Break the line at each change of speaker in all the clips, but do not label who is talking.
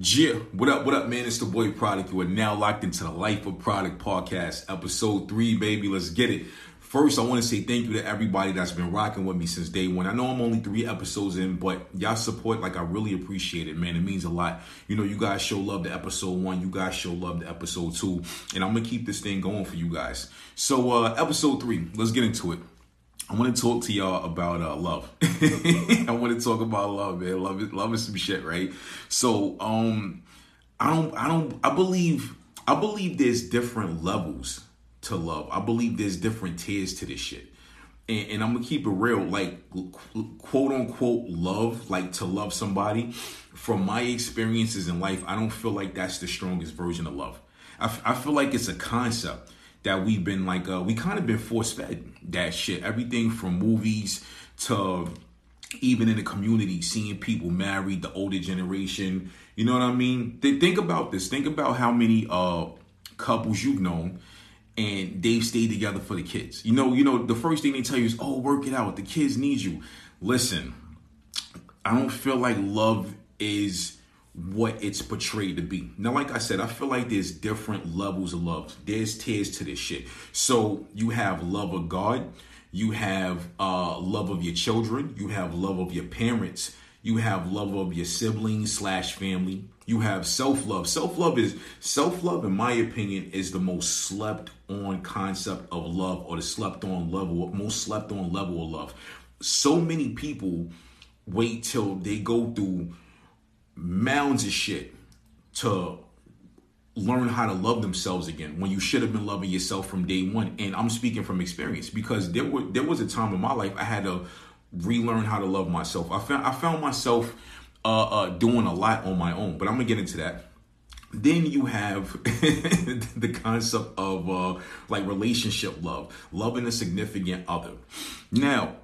Yeah, what up, what up, man? It's the boy Product. You are now locked into the Life of Product podcast, episode three, baby. Let's get it. First, I want to say thank you to everybody that's been rocking with me since day one. I know I'm only three episodes in, but y'all support, like, I really appreciate it, man. It means a lot. You know, you guys show love to episode one, you guys show love to episode two, and I'm gonna keep this thing going for you guys. So, uh, episode three, let's get into it. I want to talk to y'all about uh, love. I want to talk about love, man. Love is love is some shit, right? So, um, I don't, I don't, I believe, I believe there's different levels to love. I believe there's different tiers to this shit. And, and I'm gonna keep it real, like quote unquote love, like to love somebody. From my experiences in life, I don't feel like that's the strongest version of love. I, f- I feel like it's a concept that we've been like uh, we kind of been force fed that shit. Everything from movies to even in the community, seeing people married, the older generation. You know what I mean? Th- think about this. Think about how many uh, couples you've known and they've stayed together for the kids. You know, you know, the first thing they tell you is, "Oh, work it out. The kids need you." Listen, I don't feel like love is what it's portrayed to be. Now, like I said, I feel like there's different levels of love. There's tiers to this shit. So you have love of God, you have uh, love of your children, you have love of your parents, you have love of your siblings slash family. You have self love. Self love is self love, in my opinion, is the most slept on concept of love, or the slept on level, most slept on level of love. So many people wait till they go through mounds of shit to learn how to love themselves again when you should have been loving yourself from day one. And i'm speaking from experience because there was there was a time in my life i had to relearn how to love myself. I found i found myself uh, uh doing a lot on my own but i'm gonna get into that. Then you have the concept of uh like relationship love loving a significant other. Now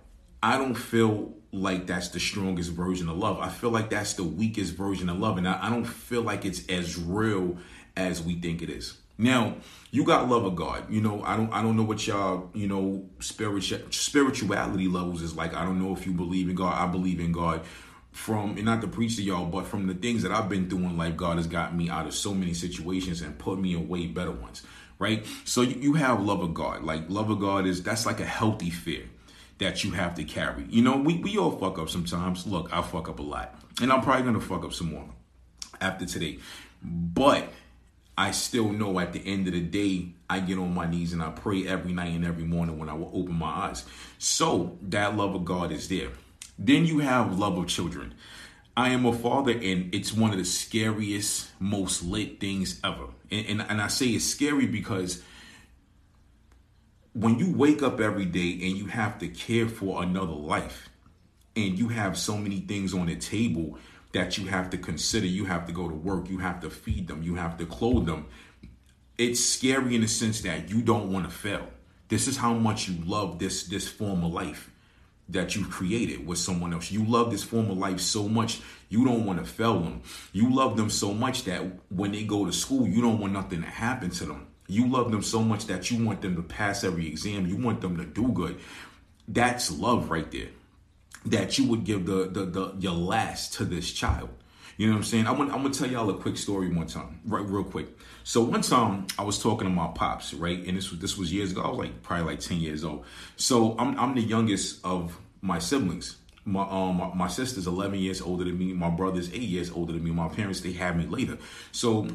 i don't feel like that's the strongest version of love. I feel like that's the weakest version of love. And I, I, don't feel like it's as real as we think it is. Now, you got love of God. You know, I don't I don't know what y'all, you know, spiritual spirituality levels is like. I don't know if you believe in God. I believe in God. From and not to preach to y'all, but from the things that I've been through in life, God has got me out of so many situations and put me in way better ones. Right? So you, you have love of God. Like love of God is that's like a healthy fear that you have to carry. You know, we, we all fuck up sometimes. Look, I fuck up a lot. And I'm probably gonna fuck up some more after today. But I still know at the end of the day, I get on my knees and I pray every night and every morning when I will open my eyes. So that love of God is there. Then you have love of children. I am a father, and it's one of the scariest, most lit things ever. And, and, and I say it's scary because when you wake up every day and you have to care for another life and you have so many things on the table that you have to consider you have to go to work you have to feed them you have to clothe them it's scary in the sense that you don't want to fail. This is how much you love this this form of life that you've created with someone else. You love this form of life so much you don't want to fail them. You love them so much that when they go to school you don't want nothing to happen to them you love them so much that you want them to pass every exam. You want them to do good. That's love right there. That you would give the the, the your last to this child. You know what I'm saying? I'm gonna, I'm gonna tell y'all a quick story one time, right, real quick. So one time I was talking to my pops, right, and this was this was years ago. I was like probably like 10 years old. So I'm I'm the youngest of my siblings. My um my, my sister's 11 years older than me. My brother's eight years older than me. My parents they had me later. So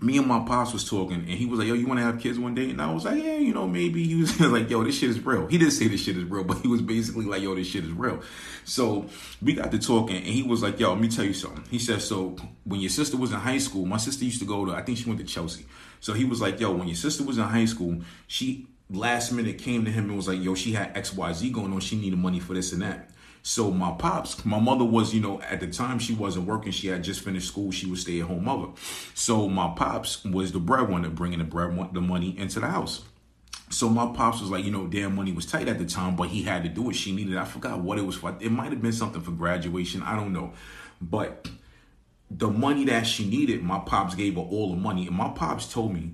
me and my pops was talking, and he was like, "Yo, you want to have kids one day?" And I was like, "Yeah, you know, maybe." He was like, "Yo, this shit is real." He didn't say this shit is real, but he was basically like, "Yo, this shit is real." So we got to talking, and he was like, "Yo, let me tell you something." He said, "So when your sister was in high school, my sister used to go to, I think she went to Chelsea." So he was like, "Yo, when your sister was in high school, she last minute came to him and was like, yo, she had XYZ going on. She needed money for this and that. So my pops, my mother was, you know, at the time she wasn't working. She had just finished school. She was stay at home mother. So my pops was the breadwinner, bringing the bread, the money into the house. So my pops was like, you know, damn money was tight at the time, but he had to do it. She needed. I forgot what it was for. It might have been something for graduation. I don't know, but the money that she needed, my pops gave her all the money, and my pops told me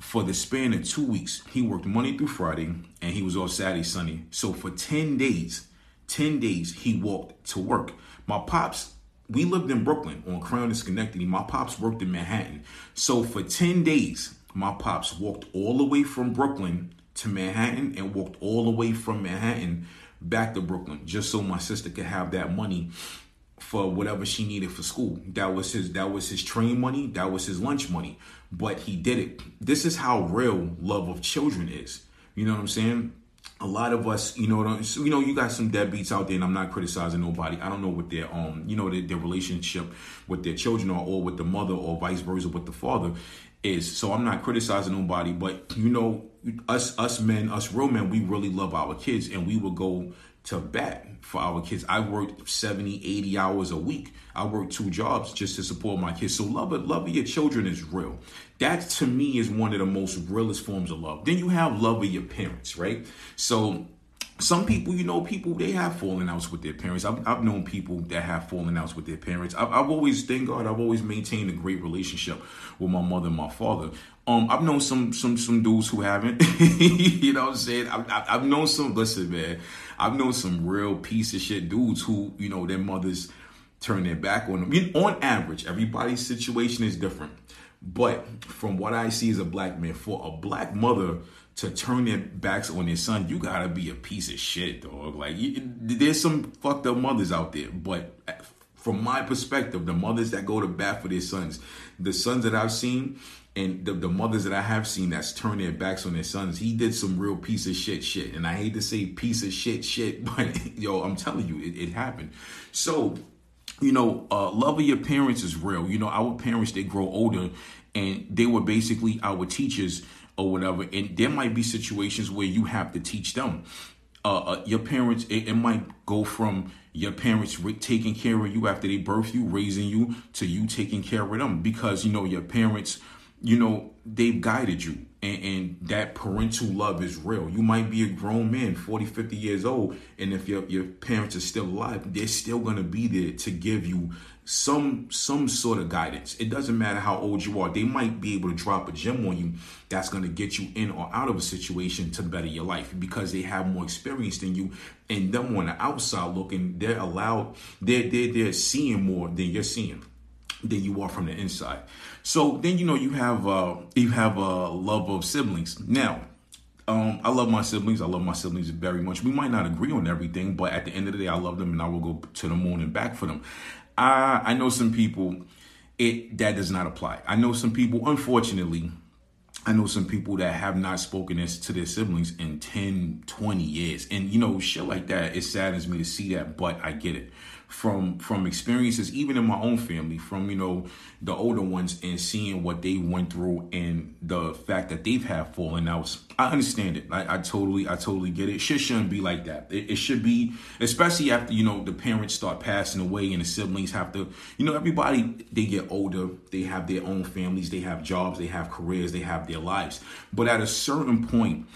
for the span of two weeks, he worked Monday through Friday, and he was off Saturday, Sunday. So for ten days, ten days he walked to work. My pops we lived in Brooklyn on Crown and Schenectady. My pops worked in Manhattan. So for 10 days, my pops walked all the way from Brooklyn to Manhattan and walked all the way from Manhattan back to Brooklyn just so my sister could have that money for whatever she needed for school. That was his that was his train money, that was his lunch money. But he did it. This is how real love of children is. You know what I'm saying? A lot of us, you know, you know, you got some deadbeats out there, and I'm not criticizing nobody. I don't know what their um, you know, their, their relationship with their children are, or with the mother, or vice versa with the father is. So I'm not criticizing nobody, but you know, us us men, us real men, we really love our kids, and we will go to bat for our kids. I worked 70, 80 hours a week. I worked two jobs just to support my kids. So love it, love of your children is real. That to me is one of the most realest forms of love. Then you have love of your parents, right? So some people, you know, people they have fallen outs with their parents. I've, I've known people that have fallen outs with their parents. I've, I've, always, thank God, I've always maintained a great relationship with my mother and my father. Um, I've known some some some dudes who haven't. you know what I'm saying? I've, I've known some. Listen, man, I've known some real piece of shit dudes who, you know, their mothers turn their back on them. You know, on average, everybody's situation is different. But from what I see as a black man, for a black mother to turn their backs on their son, you gotta be a piece of shit, dog. Like, you, there's some fucked up mothers out there, but from my perspective, the mothers that go to bat for their sons, the sons that I've seen, and the, the mothers that I have seen that's turned their backs on their sons, he did some real piece of shit shit. And I hate to say piece of shit shit, but yo, I'm telling you, it, it happened. So, you know, uh, love of your parents is real. You know, our parents, they grow older and they were basically our teachers or whatever. And there might be situations where you have to teach them. Uh, uh, your parents, it, it, might go from your parents taking care of you after they birth you, raising you, to you taking care of them because you know your parents you know, they've guided you. And, and, that parental love is real. You might be a grown man, 40, 50 years old, and if your, your parents are still alive, they're still gonna be there to give you some some sort of guidance. It doesn't matter how old you are. They might be able to drop a gem on you that's gonna get you in or out of a situation to better your life because they have more experience than you. And them on the outside looking, they're allowed, they're they're, they're seeing more than you're seeing than you are from the inside. So then you know you have uh you have a love of siblings. Now, um, I love my siblings. I love my siblings very much. We might not agree on everything, but at the end of the day, I love them and I will go to the moon and back for them. I I know some people it that does not apply. I know some people, unfortunately, I know some people that have not spoken this to their siblings in 10, 20 years. And you know, shit like that, it saddens me to see that, but I get it from from experiences even in my own family from you know the older ones and seeing what they went through and the fact that they've had fallen outs. I understand it. I, I totally i totally get it shit shouldn't be like that. It, it, should be especially after you know the parents start passing away and the siblings have to you know everybody they get older. They have their own families. They have jobs. They have careers. They have their lives. But at a certain point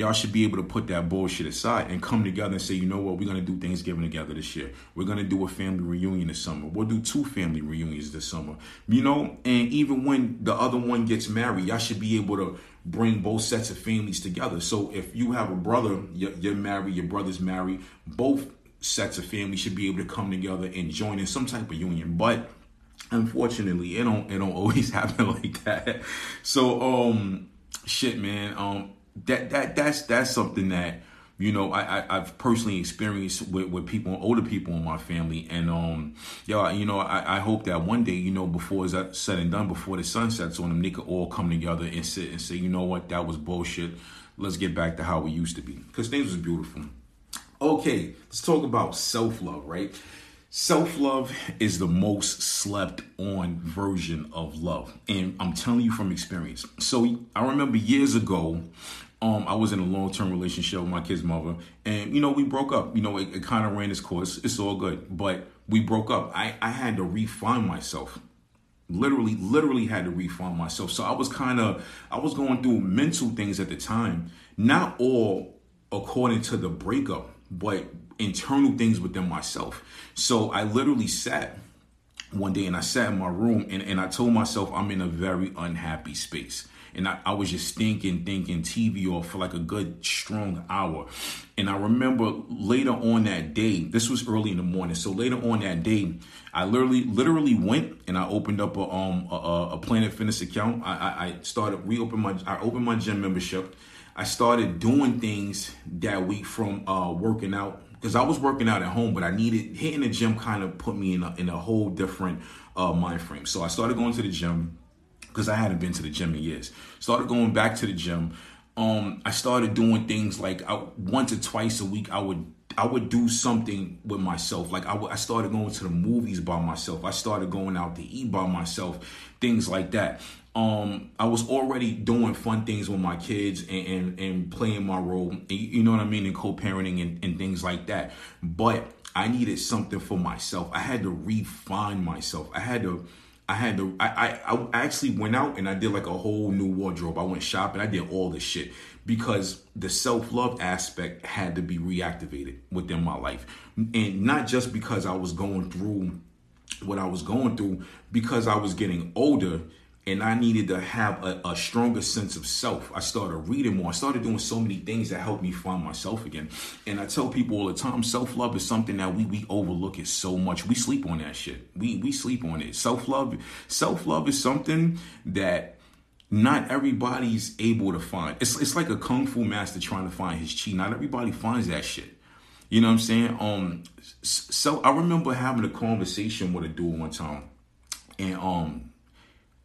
y'all should be able to put that bullshit aside and come together and say, you know what, we're gonna do Thanksgiving together this year. We're gonna do a family reunion this summer. We'll do two family reunions this summer. You know, and even when the other one gets married, y'all should be able to bring both sets of families together. So if you have a brother, you're, married, your brother's married, both sets of families should be able to come together and join in some type of union. But unfortunately, it don't it don't always happen like that. So um shit man, um that that that's that's something that you know I, I have personally experienced with, with people older people in my family. And um yeah you know I, I hope that one day you know before it's said and done before the sun sets on them they could all come together and sit and say you know what? That was bullshit. Let's get back to how we used to be. Because things was beautiful. Okay let's talk about self-love right Self love is the most slept on version of love. And I'm telling you from experience. So I remember years ago, Um, I was in a long term relationship with my kid's mother, and you know we broke up. You know it, it kind of ran its course. It's all good, but we broke up. I I had to refine myself. Literally, literally had to refine myself. So I was kind of I was going through mental things at the time. Not all according to the breakup, but internal things within myself. So I literally sat one day and I sat in my room and, and I told myself I'm in a very unhappy space. And I, I was just thinking, thinking TV off for like a good strong hour. And I remember later on that day, this was early in the morning. So later on that day, I literally literally went and I opened up a um a, a Planet Fitness account. I, I, I started reopen my I opened my gym membership. I started doing things that week from uh, working out because I was working out at home, but I needed hitting the gym kind of put me in a, in a whole different uh, mind frame. So I started going to the gym because I hadn't been to the gym in years. Started going back to the gym. Um, I started doing things like I, once or twice a week. I would I would do something with myself. Like I, w- I started going to the movies by myself. I started going out to eat by myself. Things like that um I was already doing fun things with my kids and and, and playing my role you know what I mean in co-parenting and, and things like that. But I needed something for myself. I had to refine myself. I had to I had to I, I I actually went out and I did like a whole new wardrobe. I went shopping. I did all this shit because the self-love aspect had to be reactivated within my life. And not just because I was going through what I was going through because I was getting older and I needed to have a, a, stronger sense of self. I started reading more. I started doing so many things that helped me find myself again. And I tell people all the time, self love is something that we we overlook it so much. We sleep on that shit. We we sleep on it. Self love, self love is something that not everybody's able to find. It's it's like a kung fu master trying to find his chi. Not everybody finds that shit. You know what I'm saying? Um, so I remember having a conversation with a dude one time, and um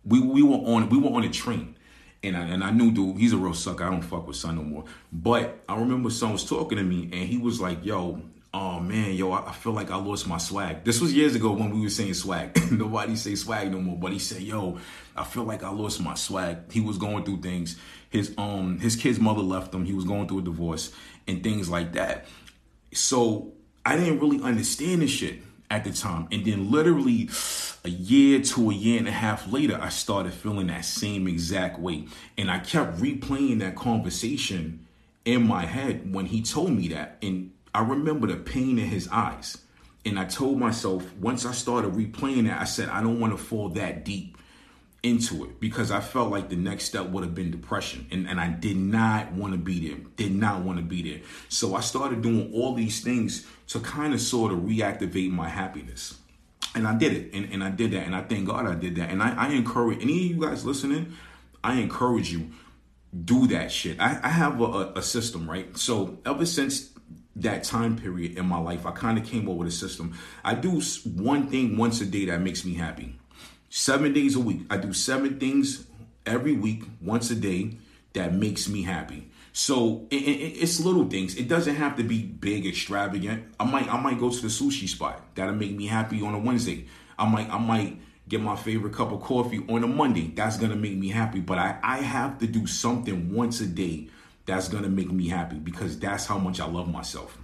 we we were on we were on a train. And I, and I knew dude, he's a real sucker. I don't fuck with son no more. But I remember son was talking to me and he was like, yo, oh man, yo, I, feel like I lost my swag. This was years ago when we were saying swag. Nobody say swag no more. But he said, yo, I feel like I lost my swag. He was going through things. His um his kid's mother left him. He was going through a divorce and things like that. So I didn't really understand this shit at the time. And then literally a year to a year and a half later, I started feeling that same exact way. And I kept replaying that conversation in my head when he told me that. And I remember the pain in his eyes. And I told myself, once I started replaying that, I said, I don't want to fall that deep into it because I felt like the next step would have been depression. And, and I did not want to be there. Did not want to be there. So I started doing all these things to kind of sort of reactivate my happiness. And I did it. And, and I did that. And I thank God I did that. And I, I encourage any of you guys listening, I encourage you, do that shit. I, I have a, a system, right? So ever since that time period in my life, I kind of came up with a system. I do one thing once a day that makes me happy seven days a week. I do seven things every week, once a day, that makes me happy. So it, it, it's little things. It doesn't have to be big, extravagant. I might I might go to the sushi spot. That'll make me happy on a Wednesday. I might I might get my favorite cup of coffee on a Monday. That's gonna make me happy. But I, I have to do something once a day that's gonna make me happy because that's how much I love myself.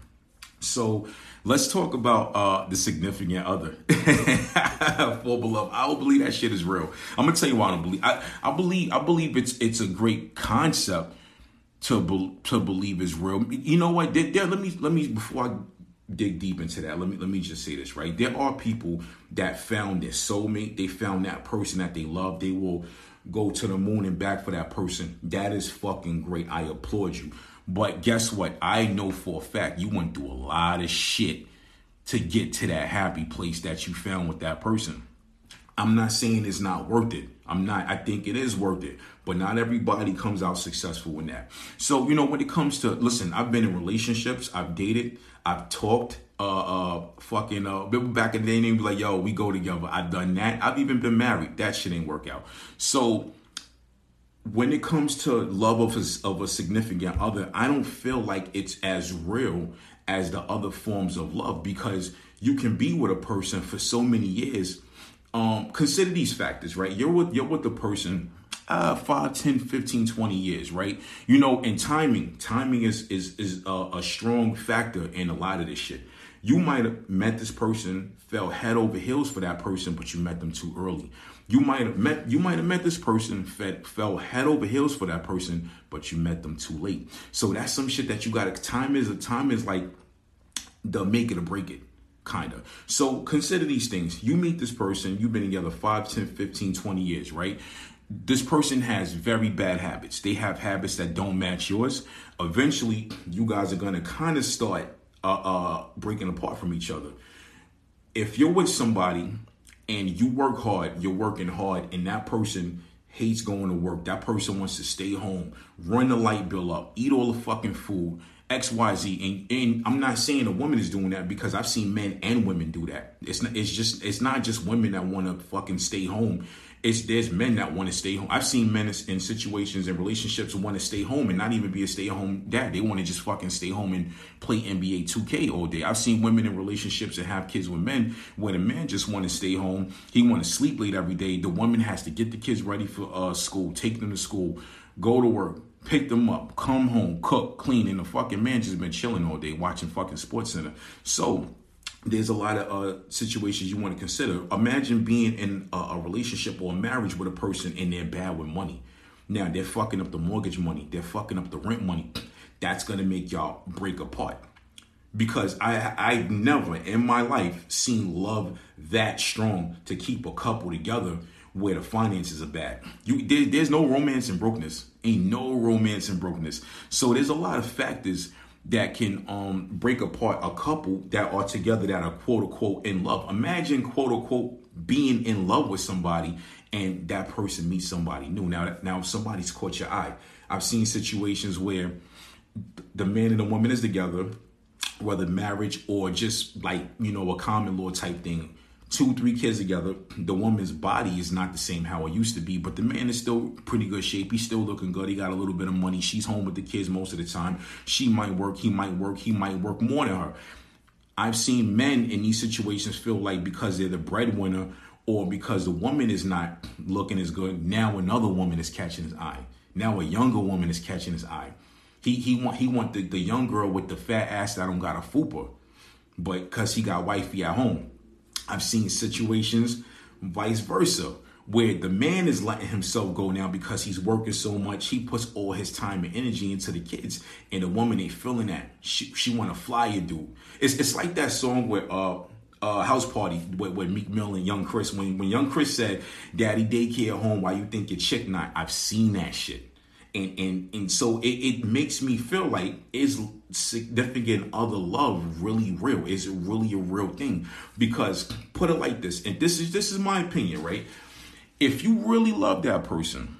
So let's talk about uh, the significant other for beloved. I don't believe that shit is real. I'm gonna tell you why I don't believe. I, I believe I believe it's it's a great concept to be, to believe is real. You know what? There, there, let me let me before I dig deep into that. Let me let me just say this right. There are people that found their soulmate. They found that person that they love. They will go to the moon and back for that person. That is fucking great. I applaud you. But guess what? I know for a fact you went through a lot of shit to get to that happy place that you found with that person. I'm not saying it's not worth it. I'm not. I think it is worth it. But not everybody comes out successful in that. So, you know, when it comes to listen, I've been in relationships, I've dated, I've talked, uh uh fucking uh back in the day and be like, yo, we go together. I've done that. I've even been married. That shit ain't work out. So when it comes to love of a, of a significant other, I don't feel like it's as real as the other forms of love because you can be with a person for so many years. Um, consider these factors, right? You're with you're with the person. uh, 5, 10, 15, 20 years, right? You know, and timing, timing is is is a, a strong factor in a lot of this shit. You might have met this person, fell head over heels for that person, but you met them too early. You might have met you might have met this person, fed, fell head over heels for that person, but you met them too late. So that's some shit that you got to time is a time is like the make it or break it kind of. So consider these things. You meet this person, you've been together 5, 10, 15, 20 years, right? This person has very bad habits. They have habits that don't match yours. Eventually, you guys are going to kind of start uh, uh, breaking apart from each other. If you're with somebody and you work hard, you're working hard, and that person hates going to work, that person wants to stay home, run the light bill up, eat all the fucking food, XYZ. And, and I'm not saying a woman is doing that because I've seen men and women do that. It's not, it's just it's not just women that want to fucking stay home. It's there's men that want to stay home. I've seen men in situations and relationships want to stay home and not even be a stay at home dad. They want to just fucking stay home and play NBA 2K all day. I've seen women in relationships that have kids with men when a man just want to stay home. He want to sleep late every day. The woman has to get the kids ready for uh, school, take them to school, go to work, pick them up, come home, cook, clean, and the fucking man just been chilling all day watching fucking Sports Center. So there's a lot of uh, situations you want to consider. Imagine being in a, a, relationship or a marriage with a person and they're bad with money. Now they're fucking up the mortgage money, they're fucking up the rent money. That's gonna make y'all break apart. Because I I've never in my life seen love that strong to keep a couple together where the finances are bad. You there, there's no romance in brokenness. Ain't no romance in brokenness. So there's a lot of factors that can um, break apart a couple that are together that are quote unquote in love. Imagine quote unquote being in love with somebody and that person meets somebody new. Now, now somebody's caught your eye. I've seen situations where the man and the woman is together, whether marriage or just like you know a common law type thing two, three kids together. The woman's body is not the same how it used to be, but the man is still pretty good shape. He's still looking good. He got a little bit of money. She's home with the kids most of the time. She might work. He might work. He might work more than her. I've seen men in these situations feel like because they're the breadwinner or because the woman is not looking as good, now another woman is catching his eye. Now a younger woman is catching his eye. He he want he want the, the young girl with the fat ass that don't got a fupa, but because he got wifey at home. I've seen situations vice versa where the man is letting himself go now because he's working so much. He puts all his time and energy into the kids, and the woman ain't feeling that. She she want to fly you, dude. It's it's like that song where uh uh, house party with, with Meek Mill and Young Chris. When when Young Chris said, "Daddy daycare home, why you think your chick not?" I've seen that shit and and and so it, it makes me feel like is significant other love really real? Is it really a real thing? Because put it like this and this is this is my opinion right? If you really love that person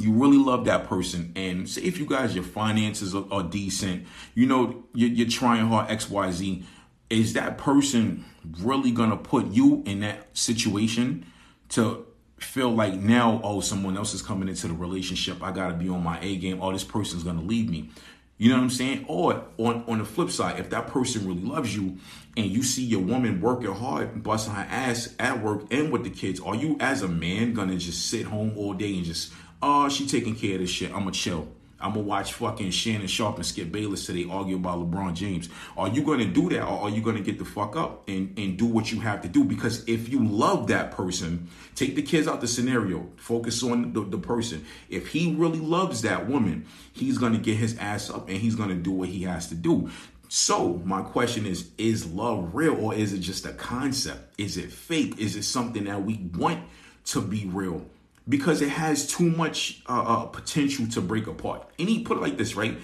you really love that person and say if you guys your finances are, are decent you know you're, you're trying hard xyz is that person really gonna put you in that situation to feel like now, oh, someone else is coming into the relationship. I gotta be on my A game. Oh, this person's gonna leave me. You know what I'm saying? Or on, on the flip side, if that person really loves you and you see your woman working hard, busting her ass at work and with the kids, are you as a man gonna just sit home all day and just, oh, she taking care of this shit. I'ma chill. I'm gonna watch fucking Shannon Sharpe and Skip Bayless today argue about LeBron James. Are you gonna do that, or are you gonna get the fuck up and and do what you have to do? Because if you love that person, take the kids out the scenario, focus on the, the person. If he really loves that woman, he's gonna get his ass up and he's gonna do what he has to do. So my question is: Is love real, or is it just a concept? Is it fake? Is it something that we want to be real? Because it has too much uh, uh, potential to break apart. Any put it like this, right?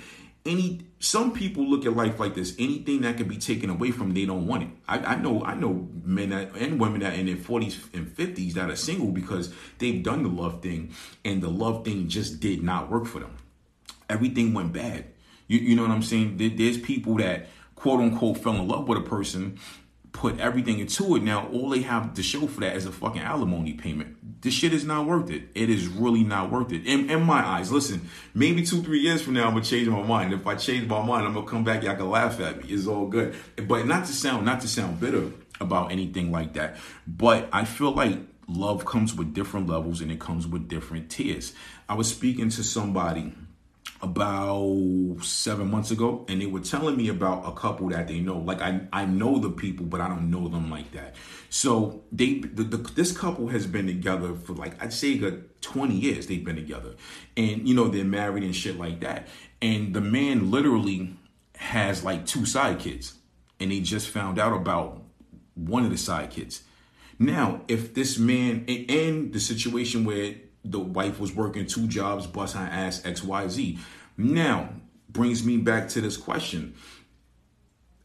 Any some people look at life like this. Anything that can be taken away from, they don't want it. I, I know I know men that, and women that in their forties and fifties that are single because they've done the love thing, and the love thing just did not work for them. Everything went bad. You, you know what I'm saying? There, there's people that quote unquote fell in love with a person put everything into it. Now all they have to show for that is a fucking alimony payment. This shit is not worth it. It is really not worth it. In, in my eyes, listen, maybe two, three years from now, I'm gonna change my mind. If I change my mind, I'm gonna come back, y'all can laugh at me. It's all good. But not to sound not to sound bitter about anything like that. But I feel like love comes with different levels and it comes with different tiers. I was speaking to somebody about seven months ago and they were telling me about a couple that they know. Like i i know the people but i don't know them like that. So they the, the, this couple has been together for like i'd say good 20 years they've been together. And you know they're married and shit like that. And the man literally has like two side kids. And they just found out about one of the side kids. Now if this man and the situation where the wife was working two jobs, bust her ass, XYZ. Now, brings me back to this question.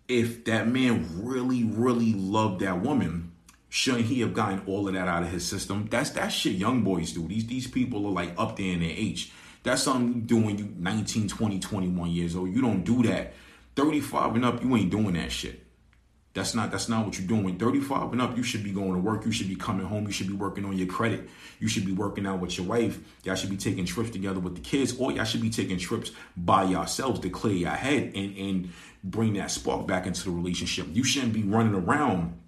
If that man really, really loved that woman, shouldn't he have gotten all of that out of his system? That's that shit young boys do. These these people are like up there in their age. That's something you do when you 19, 20, 21 years old. You don't do that. 35 and up, you ain't doing that shit. That's not that's not what you're doing. When 35 and up, you should be going to work. You should be coming home. You should be working on your credit. You should be working out with your wife. Y'all should be taking trips together with the kids, or y'all should be taking trips by yourselves to clear your head and and bring that spark back into the relationship. You shouldn't be running around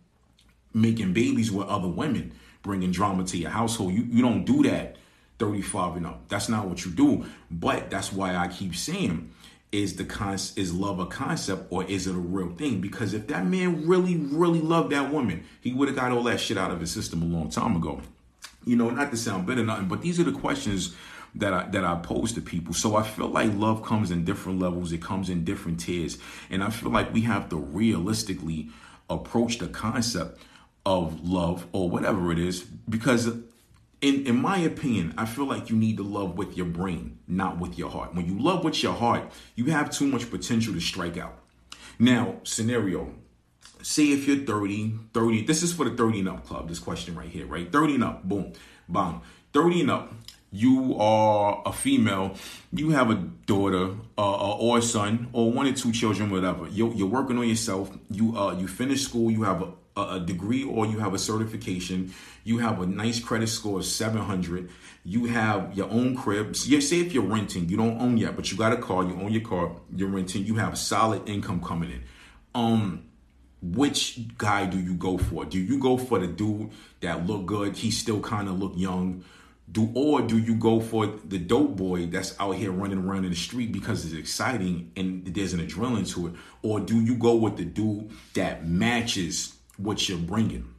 making babies with other women, bringing drama to your household. You you don't do that 35 and up. That's not what you do. But that's why I keep saying is the con is love a concept or is it a real thing? Because if that man really, really loved that woman, he would have got all that shit out of his system a long time ago. You know, not to sound bitter, nothing, but these are the questions that I that I pose to people. So I feel like love comes in different levels, it comes in different tiers. And I feel like we have to realistically approach the concept of love or whatever it is because in in my opinion, I feel like you need to love with your brain, not with your heart. When you love with your heart, you have too much potential to strike out. Now, scenario. Say if you're 30, 30, this is for the 30 and up club, this question right here, right? 30 and up, boom, bam. 30 and up, you are a female, you have a daughter uh, or a son or one or two children, whatever. You're, you're working on yourself. You uh, you finish school. You have a a degree or you have a certification, you have a nice credit score of 700, you have your own crib. So say if you're renting, you don't own yet, but you got a car, you own your car, you're renting, you have solid income coming in. Um, which guy do you go for? Do you go for the dude that look good? He still kind of look young. Do or do you go for the dope boy that's out here running around in the street because it's exciting and there's an adrenaline to it? Or do you go with the dude that matches what you're bringing.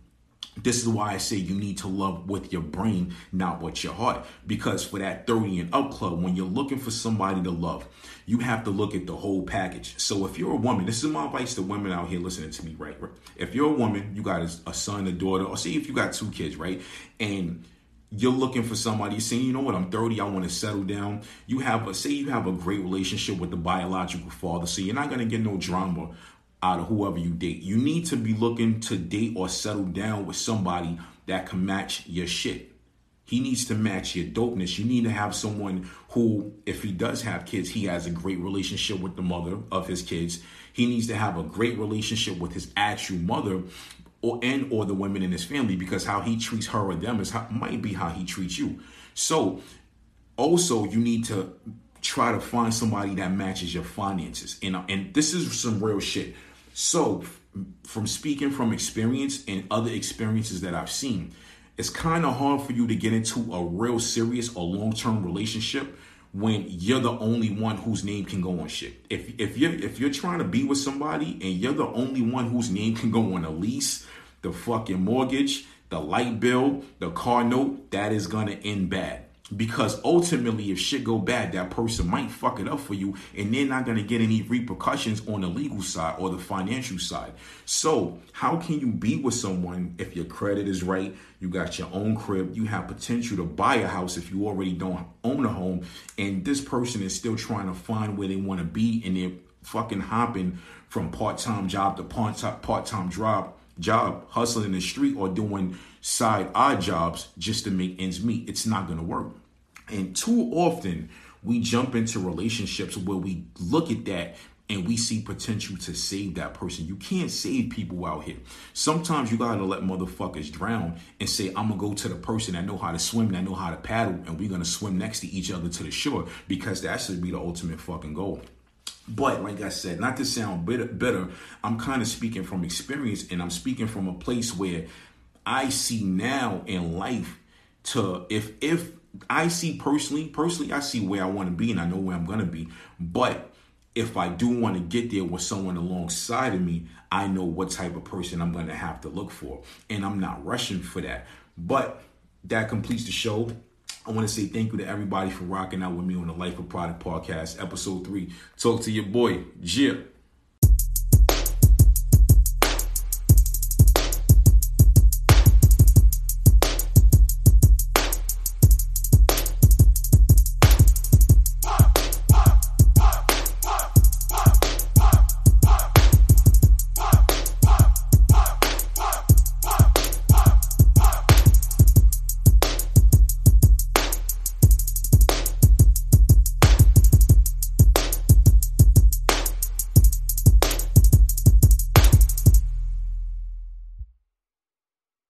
This is why I say you need to love with your brain, not with your heart. Because for that 30 and up club, when you're looking for somebody to love, you have to look at the whole package. So if you're a woman, this is my advice to women out here listening to me, right? If you're a woman, you got a son, a daughter, or say if you got two kids, right? And you're looking for somebody you're saying, you know what, I'm 30, I want to settle down. You have a say you have a great relationship with the biological father, so you're not gonna get no drama out of whoever you date. You need to be looking to date or settle down with somebody that can match your shit. He needs to match your dopeness. You need to have someone who, if he does have kids, he has a great relationship with the mother of his kids. He needs to have a great relationship with his actual mother or and or the women in his family because how he treats her or them is how, might be how he treats you. So also you need to try to find somebody that matches your finances. And, and this is some real shit. So, from speaking from experience and other experiences that I've seen, it's kind of hard for you to get into a real serious or long term relationship when you're the only one whose name can go on shit. If if you're if you're trying to be with somebody and you're the only one whose name can go on a lease, the fucking mortgage, the light bill, the car note, that is gonna end bad because ultimately if shit go bad that person might fuck it up for you and they're not going to get any repercussions on the legal side or the financial side. So how can you be with someone if your credit is right you got your own crib you have potential to buy a house if you already don't own a home and this person is still trying to find where they want to be and they're fucking hopping from part-time job to part-time job job hustling in the street or doing side odd jobs just to make ends meet. It's not going to work. And too often we jump into relationships where we look at that and we see potential to save that person. You can't save people out here. Sometimes you gotta let motherfuckers drown and say, I'm gonna go to the person that know how to swim, that know how to paddle, and we're gonna swim next to each other to the shore because that should be the ultimate fucking goal. But like I said, not to sound bitter, bitter I'm kind of speaking from experience and I'm speaking from a place where I see now in life to if if I see personally, personally, I see where I want to be and I know where I'm gonna be. But if I do want to get there with someone alongside of me, I know what type of person I'm gonna have to look for. And I'm not rushing for that. But that completes the show. I want to say thank you to everybody for rocking out with me on the Life of Product podcast, episode three. Talk to your boy, Jip.